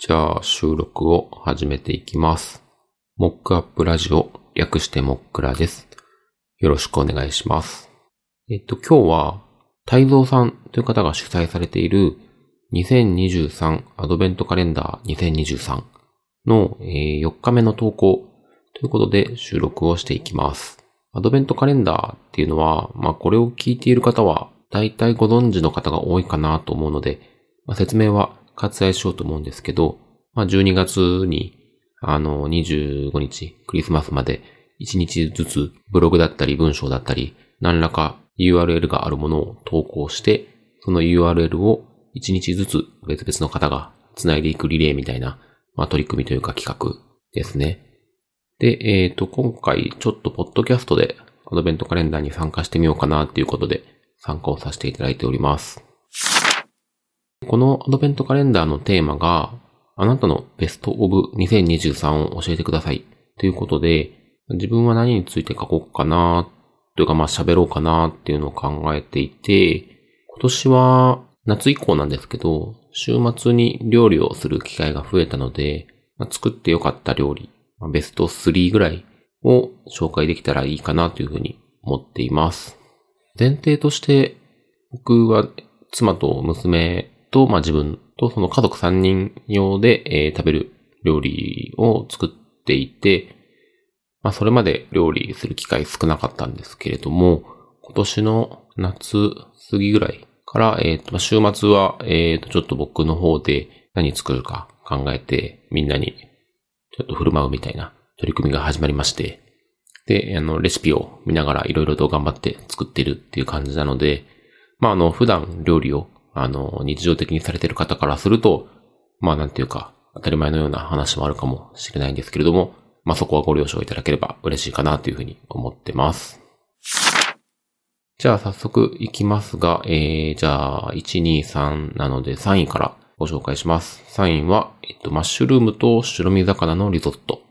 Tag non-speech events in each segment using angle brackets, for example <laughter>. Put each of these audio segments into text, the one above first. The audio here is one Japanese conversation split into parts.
じゃあ収録を始めていきます。モックアップラジオ、略してモックラです。よろしくお願いします。えっと、今日は、太蔵さんという方が主催されている2023アドベントカレンダー2023の、え4日目の投稿ということで収録をしていきます。アドベントカレンダーっていうのは、まあこれを聞いている方は大体ご存知の方が多いかなと思うので、まあ、説明は割愛しようと思うんですけど、まあ12月にあの25日クリスマスまで1日ずつブログだったり文章だったり何らか URL があるものを投稿して、その URL を1日ずつ別々の方が繋いでいくリレーみたいな、まあ、取り組みというか企画ですね。で、えっ、と、今回ちょっとポッドキャストでアドベントカレンダーに参加してみようかなっていうことで参加をさせていただいております。このアドベントカレンダーのテーマが、あなたのベストオブ2023を教えてくださいということで、自分は何について書こうかなというかまあ喋ろうかなっていうのを考えていて、今年は夏以降なんですけど、週末に料理をする機会が増えたので、作ってよかった料理、まあベスト3ぐらいを紹介できたらいいかなというふうに思っています。前提として、僕は妻と娘と、まあ、自分とその家族3人用で、えー食べる料理を作っていて、まあ、それまで料理する機会少なかったんですけれども、今年の夏過ぎぐらいから、えっ、と、週末は、えっ、と、ちょっと僕の方で何作るか考えて、みんなにちょっと振る舞うみたいな取り組みが始まりまして、で、あの、レシピを見ながらいろいろと頑張って作っているっていう感じなので、まあ、あの、普段料理を、あの、日常的にされてる方からすると、まあ、なんていうか、当たり前のような話もあるかもしれないんですけれども、まあ、そこはご了承いただければ嬉しいかなというふうに思ってます。じゃあ、早速いきますが、えー、じゃあ、1、2、3なので3位からご紹介します。3位は、えっと、マッシュルームと白身魚のリゾット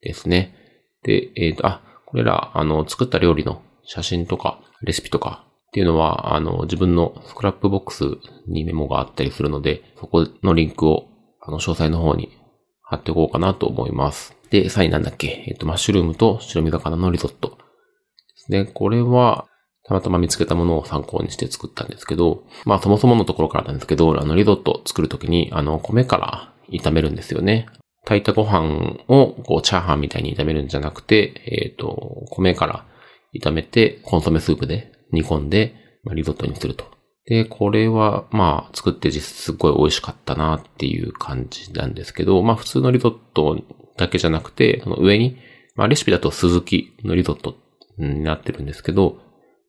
ですね。で、えっ、と、あ、これら、あの、作った料理の写真とか、レシピとかっていうのは、あの、自分の Scrapbox にメモがあったりするので、そこのリンクを、あの、詳細の方に貼っておこうかなと思います。で、3位なんだっけ？えっ、と、マッシュルームと白身魚のリゾット。で、これは、たまたま見つけたものを参考にして作ったんですけど、まあそもそものところからなんですけど、あのリゾット作るときに、あの米から炒めるんですよね。炊いたご飯をこうチャーハンみたいに炒めるんじゃなくて、えっ、と、米から炒めてコンソメスープで煮込んで、まあ、リゾットにすると。で、これはまあ作って実すっごい美味しかったなっていう感じなんですけど、まあ普通のリゾットだけじゃなくて、その上に、まあレシピだとスズキのリゾットになってるんですけど、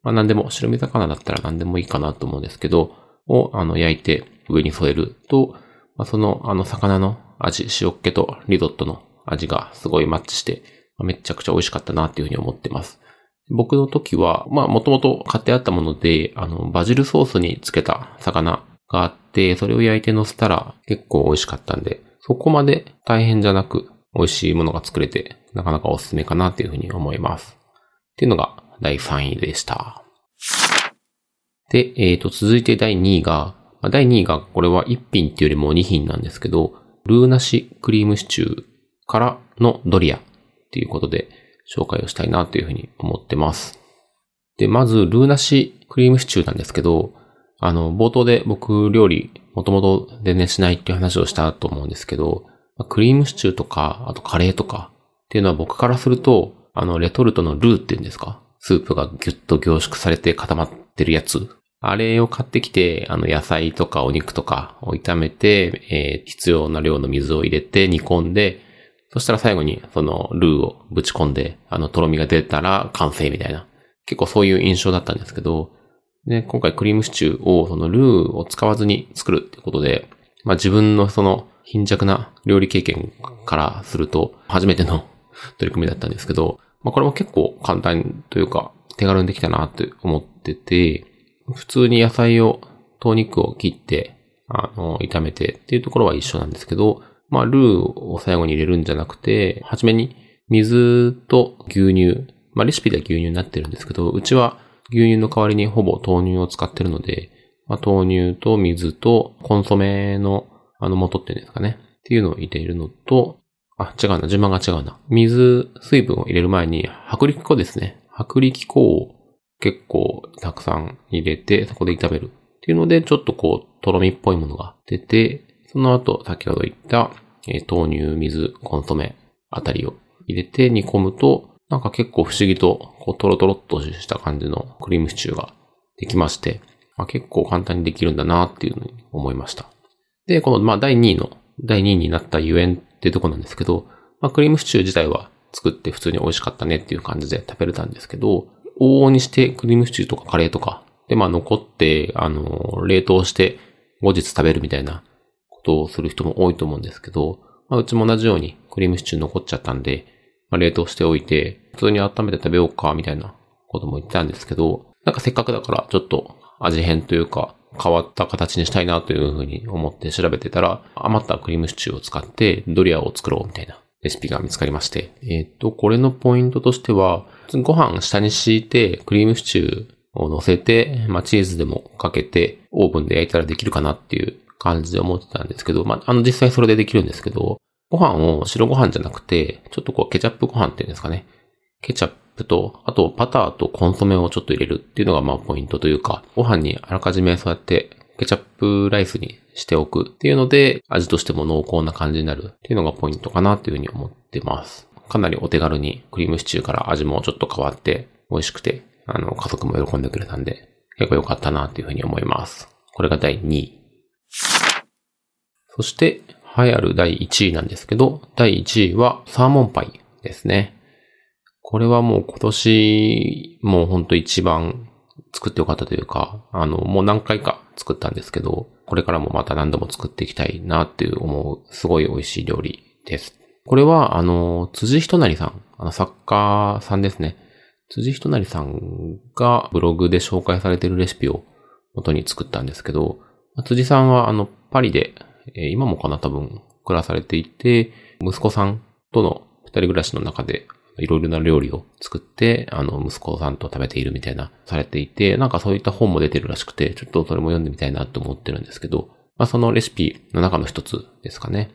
まあ何でも、白身魚だったら何でもいいかなと思うんですけど、を、あの、焼いて上に添えると、まあ、その、あの、魚の味、塩っ気とリゾットの味がすごいマッチして、まあめちゃくちゃ美味しかったなっていうふうに思ってます。僕の時は、まあ、もともと買ってあったもので、あの、バジルソースにつけた魚があって、それを焼いて乗せたら結構美味しかったんで、そこまで大変じゃなく美味しいものが作れて、なかなかおすすめかなっていうふうに思います。っていうのが第3位でした。で、えっ、と、続いて第2位が、第2位が、これは1品っていうよりも2品なんですけど、ルーナシクリームシチューからのドリアっていうことで紹介をしたいなというふうに思ってます。で、まず、ルーナシクリームシチューなんですけど、あの、冒頭で僕料理、もともと全然しないっていう話をしたと思うんですけど、クリームシチューとか、あとカレーとかっていうのは僕からすると、あの、レトルトのルーっていうんですか？スープがギュッと凝縮されて固まってるやつ。あれを買ってきて、あの、野菜とかお肉とかを炒めて、えー必要な量の水を入れて煮込んで、そしたら最後にそのルーをぶち込んで、あの、とろみが出たら完成みたいな。結構そういう印象だったんですけど、で、今回クリームシチューをそのルーを使わずに作るってことで、まあ自分のその貧弱な料理経験からすると初めての取り組みだったんですけど、まあこれも結構簡単というか手軽にできたなって思ってて、普通に野菜を、豆肉を切って、あの、炒めてっていうところは一緒なんですけど、まあルーを最後に入れるんじゃなくて、初めに水と牛乳、まあレシピでは牛乳になってるんですけど、うちは牛乳の代わりにほぼ豆乳を使ってるので、まあ、豆乳と水とコンソメのあの元っていうんですかね。っっていうのを入れるのと、あ、違うな、順番が違うな。水、水分を入れる前に、薄力粉ですね。薄力粉を結構たくさん入れて、そこで炒める。っていうので、ちょっとこう、とろみっぽいものが出て、その後、先ほど言った、えー、豆乳、水、コンソメあたりを入れて煮込むと、なんか結構不思議と、こう、トロトロっとした感じのクリームシチューができまして、まあ、結構簡単にできるんだなっていうふうに思いました。で、この、まあ、第2位の、第2位になったゆえんっていうとこなんですけど、まあ、クリームシチュー自体は作って普通に美味しかったねっていう感じで食べれたんですけど、往々にしてクリームシチューとかカレーとか、で、まあ残って、あの、冷凍して後日食べるみたいなことをする人も多いと思うんですけど、まあうちも同じようにクリームシチュー残っちゃったんで、まあ冷凍しておいて、普通に温めて食べようか、みたいなことも言ってたんですけど、なんかせっかくだからちょっと味変というか、変わった形にしたいなというふうに思って調べてたら、余ったクリームシチューを使ってドリアを作ろうみたいなレシピが見つかりまして。えっ、と、これのポイントとしては、ご飯下に敷いて、クリームシチューを乗せて、まあ、チーズでもかけて、オーブンで焼いたらできるかなっていう感じで思ってたんですけど、まあ、あの、実際それでできるんですけど、ご飯を白ご飯じゃなくて、ちょっとこう、ケチャップご飯っていうんですかね。ケチャップと、あとバターとコンソメをちょっと入れるっていうのがまあポイントというか、ご飯にあらかじめそうやってケチャップライスにしておくっていうので、味としても濃厚な感じになるっていうのがポイントかなっていうふうに思ってます。かなりお手軽にクリームシチューから味もちょっと変わって美味しくて、あの、家族も喜んでくれたんで、結構良かったなっていうふうに思います。これが第2位。そして、栄えある第1位なんですけど、第1位はサーモンパイですね。これはもう今年、もうほんと一番作ってよかったというか、あの、もう何回か作ったんですけど、これからもまた何度も作っていきたいなっていう思う、すごい美味しい料理です。これは、あの、辻人成さん、あの、作家さんですね。辻人成さんがブログで紹介されているレシピを元に作ったんですけど、辻さんはあの、パリで、え今もかな多分暮らされていて、息子さんとの二人暮らしの中でいろいろな料理を作って、あの、息子さんと食べているみたいな、されていて、なんかそういった本も出てるらしくて、ちょっとそれも読んでみたいなと思ってるんですけど、まあそのレシピの中の一つですかね。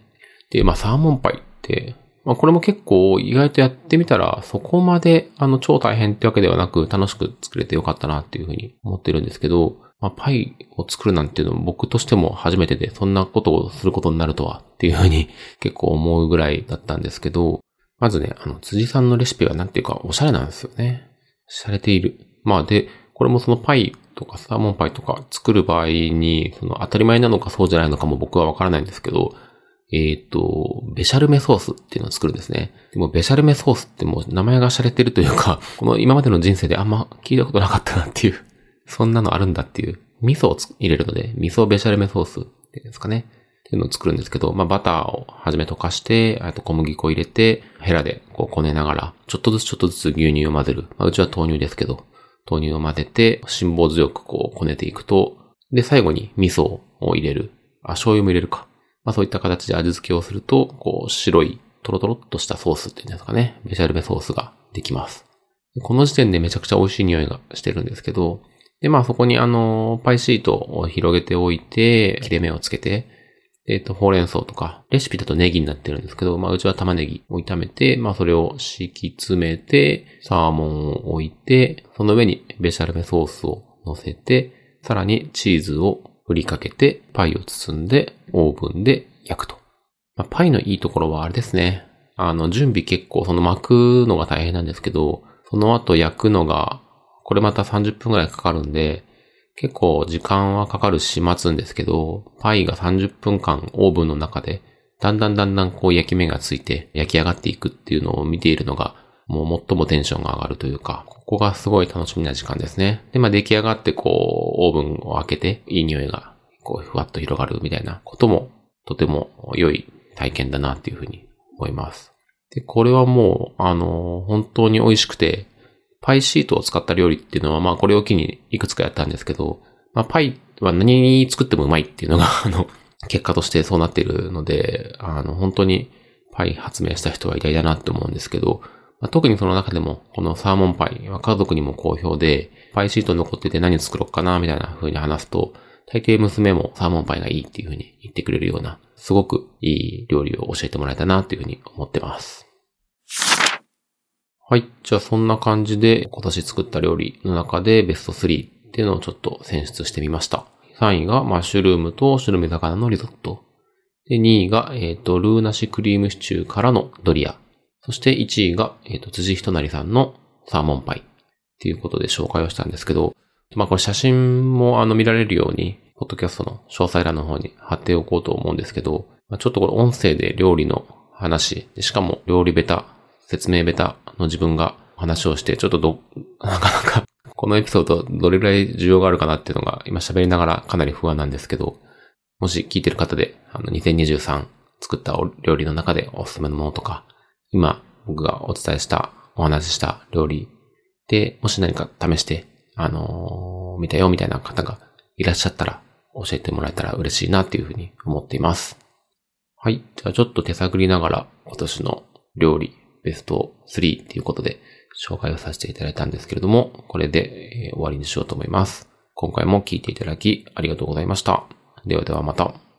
で、まあサーモンパイって、まあこれも結構意外とやってみたらそこまであの超大変ってわけではなく楽しく作れてよかったなっていうふうに思ってるんですけど、まあパイを作るなんていうのも僕としても初めてでそんなことをすることになるとはっていうふうに <laughs> 結構思うぐらいだったんですけど、まずね、あの辻さんのレシピはなんていうかおしゃれなんですよね。洒落ている。まあで、これもそのパイとかサーモンパイとか作る場合に、その当たり前なのかそうじゃないのかも僕はわからないんですけど、えっ、ー、と、ベシャルメソースっていうのを作るんですね。でも、ベシャルメソースってもう名前が洒落てるというか、この今までの人生であんま聞いたことなかったなっていう、そんなのあるんだっていう、味噌を入れるので、味噌ベシャルメソースっていうんですかね。っていうのを作るんですけど、まあ、バターをはじめ溶かして、あと小麦粉を入れて、ヘラでこうこねながら、ちょっとずつちょっとずつ牛乳を混ぜる。まあ、うちは豆乳ですけど、豆乳を混ぜて、辛抱強くこうこねていくと、で、最後に味噌を入れる。あ、醤油も入れるか。まあそういった形で味付けをすると、こう白いトロトロっとしたソースっていうんですかね。ベシャルベソースができます。この時点でめちゃくちゃ美味しい匂いがしてるんですけど、で、まあそこにあの、パイシートを広げておいて、切れ目をつけて、えっ、と、ほうれん草とか、レシピだとネギになってるんですけど、まあうちは玉ねぎを炒めて、まあそれを敷き詰めて、サーモンを置いて、その上にベシャルベソースを乗せて、さらにチーズを振りかけて、パイを包んで、オーブンで焼くと。まあ、パイのいいところはあれですね。あの、準備結構、その巻くのが大変なんですけど、その後焼くのが、これまた30分くらいかかるんで、結構時間はかかるし待つんですけど、パイが30分間オーブンの中で、だんだんだんだんこう焼き目がついて焼き上がっていくっていうのを見ているのが、もう最もテンションが上がるというか、ここがすごい楽しみな時間ですね。で、まあ出来上がってこう、オーブンを開けて、いい匂いがこう、ふわっと広がるみたいなことも、とても良い体験だなっていうふうに思います。で、これはもう、あの、本当に美味しくて、パイシートを使った料理っていうのは、まあこれを機にいくつかやったんですけど、まあパイは何に作ってもうまいっていうのが、<laughs> あの、結果としてそうなっているので、あの、本当にパイ発明した人は偉大だなって思うんですけど、まあ、特にその中でも、このサーモンパイは家族にも好評で、パイシート残ってて何作ろうかな、みたいな風に話すと、大抵娘もサーモンパイがいいっていうふうに言ってくれるような、すごくいい料理を教えてもらえたなっていうふうに思ってます。はい。じゃあそんな感じで今年作った料理の中でベスト3っていうのをちょっと選出してみました。3位がマッシュルームとシュルメ魚のリゾット。で、2位が、えっ、ー、と、ルーナシクリームシチューからのドリア。そして1位が、えっ、ー、と、辻人成さんのサーモンパイ。っていうことで紹介をしたんですけど、まあこれ写真もあの見られるように、ポッドキャストの詳細欄の方に貼っておこうと思うんですけど、まあ、ちょっとこれ音声で料理の話、しかも料理ベタ、説明ベタの自分が話をして、ちょっとど、<laughs> なかなかこのエピソードどれぐらい需要があるかなっていうのが今喋りながらかなり不安なんですけど、もし聞いてる方で、あの2023作ったお料理の中でおすすめのものとか、今僕がお伝えしたお話しした料理で、もし何か試して、あのー、見たよみたいな方がいらっしゃったら教えてもらえたら嬉しいなっていうふうに思っています。はい。じゃあちょっと手探りながら今年の料理ベスト3っていうことで紹介をさせていただいたんですけれども、これで、終わりにしようと思います。今回も聴いていただきありがとうございました。ではではまた。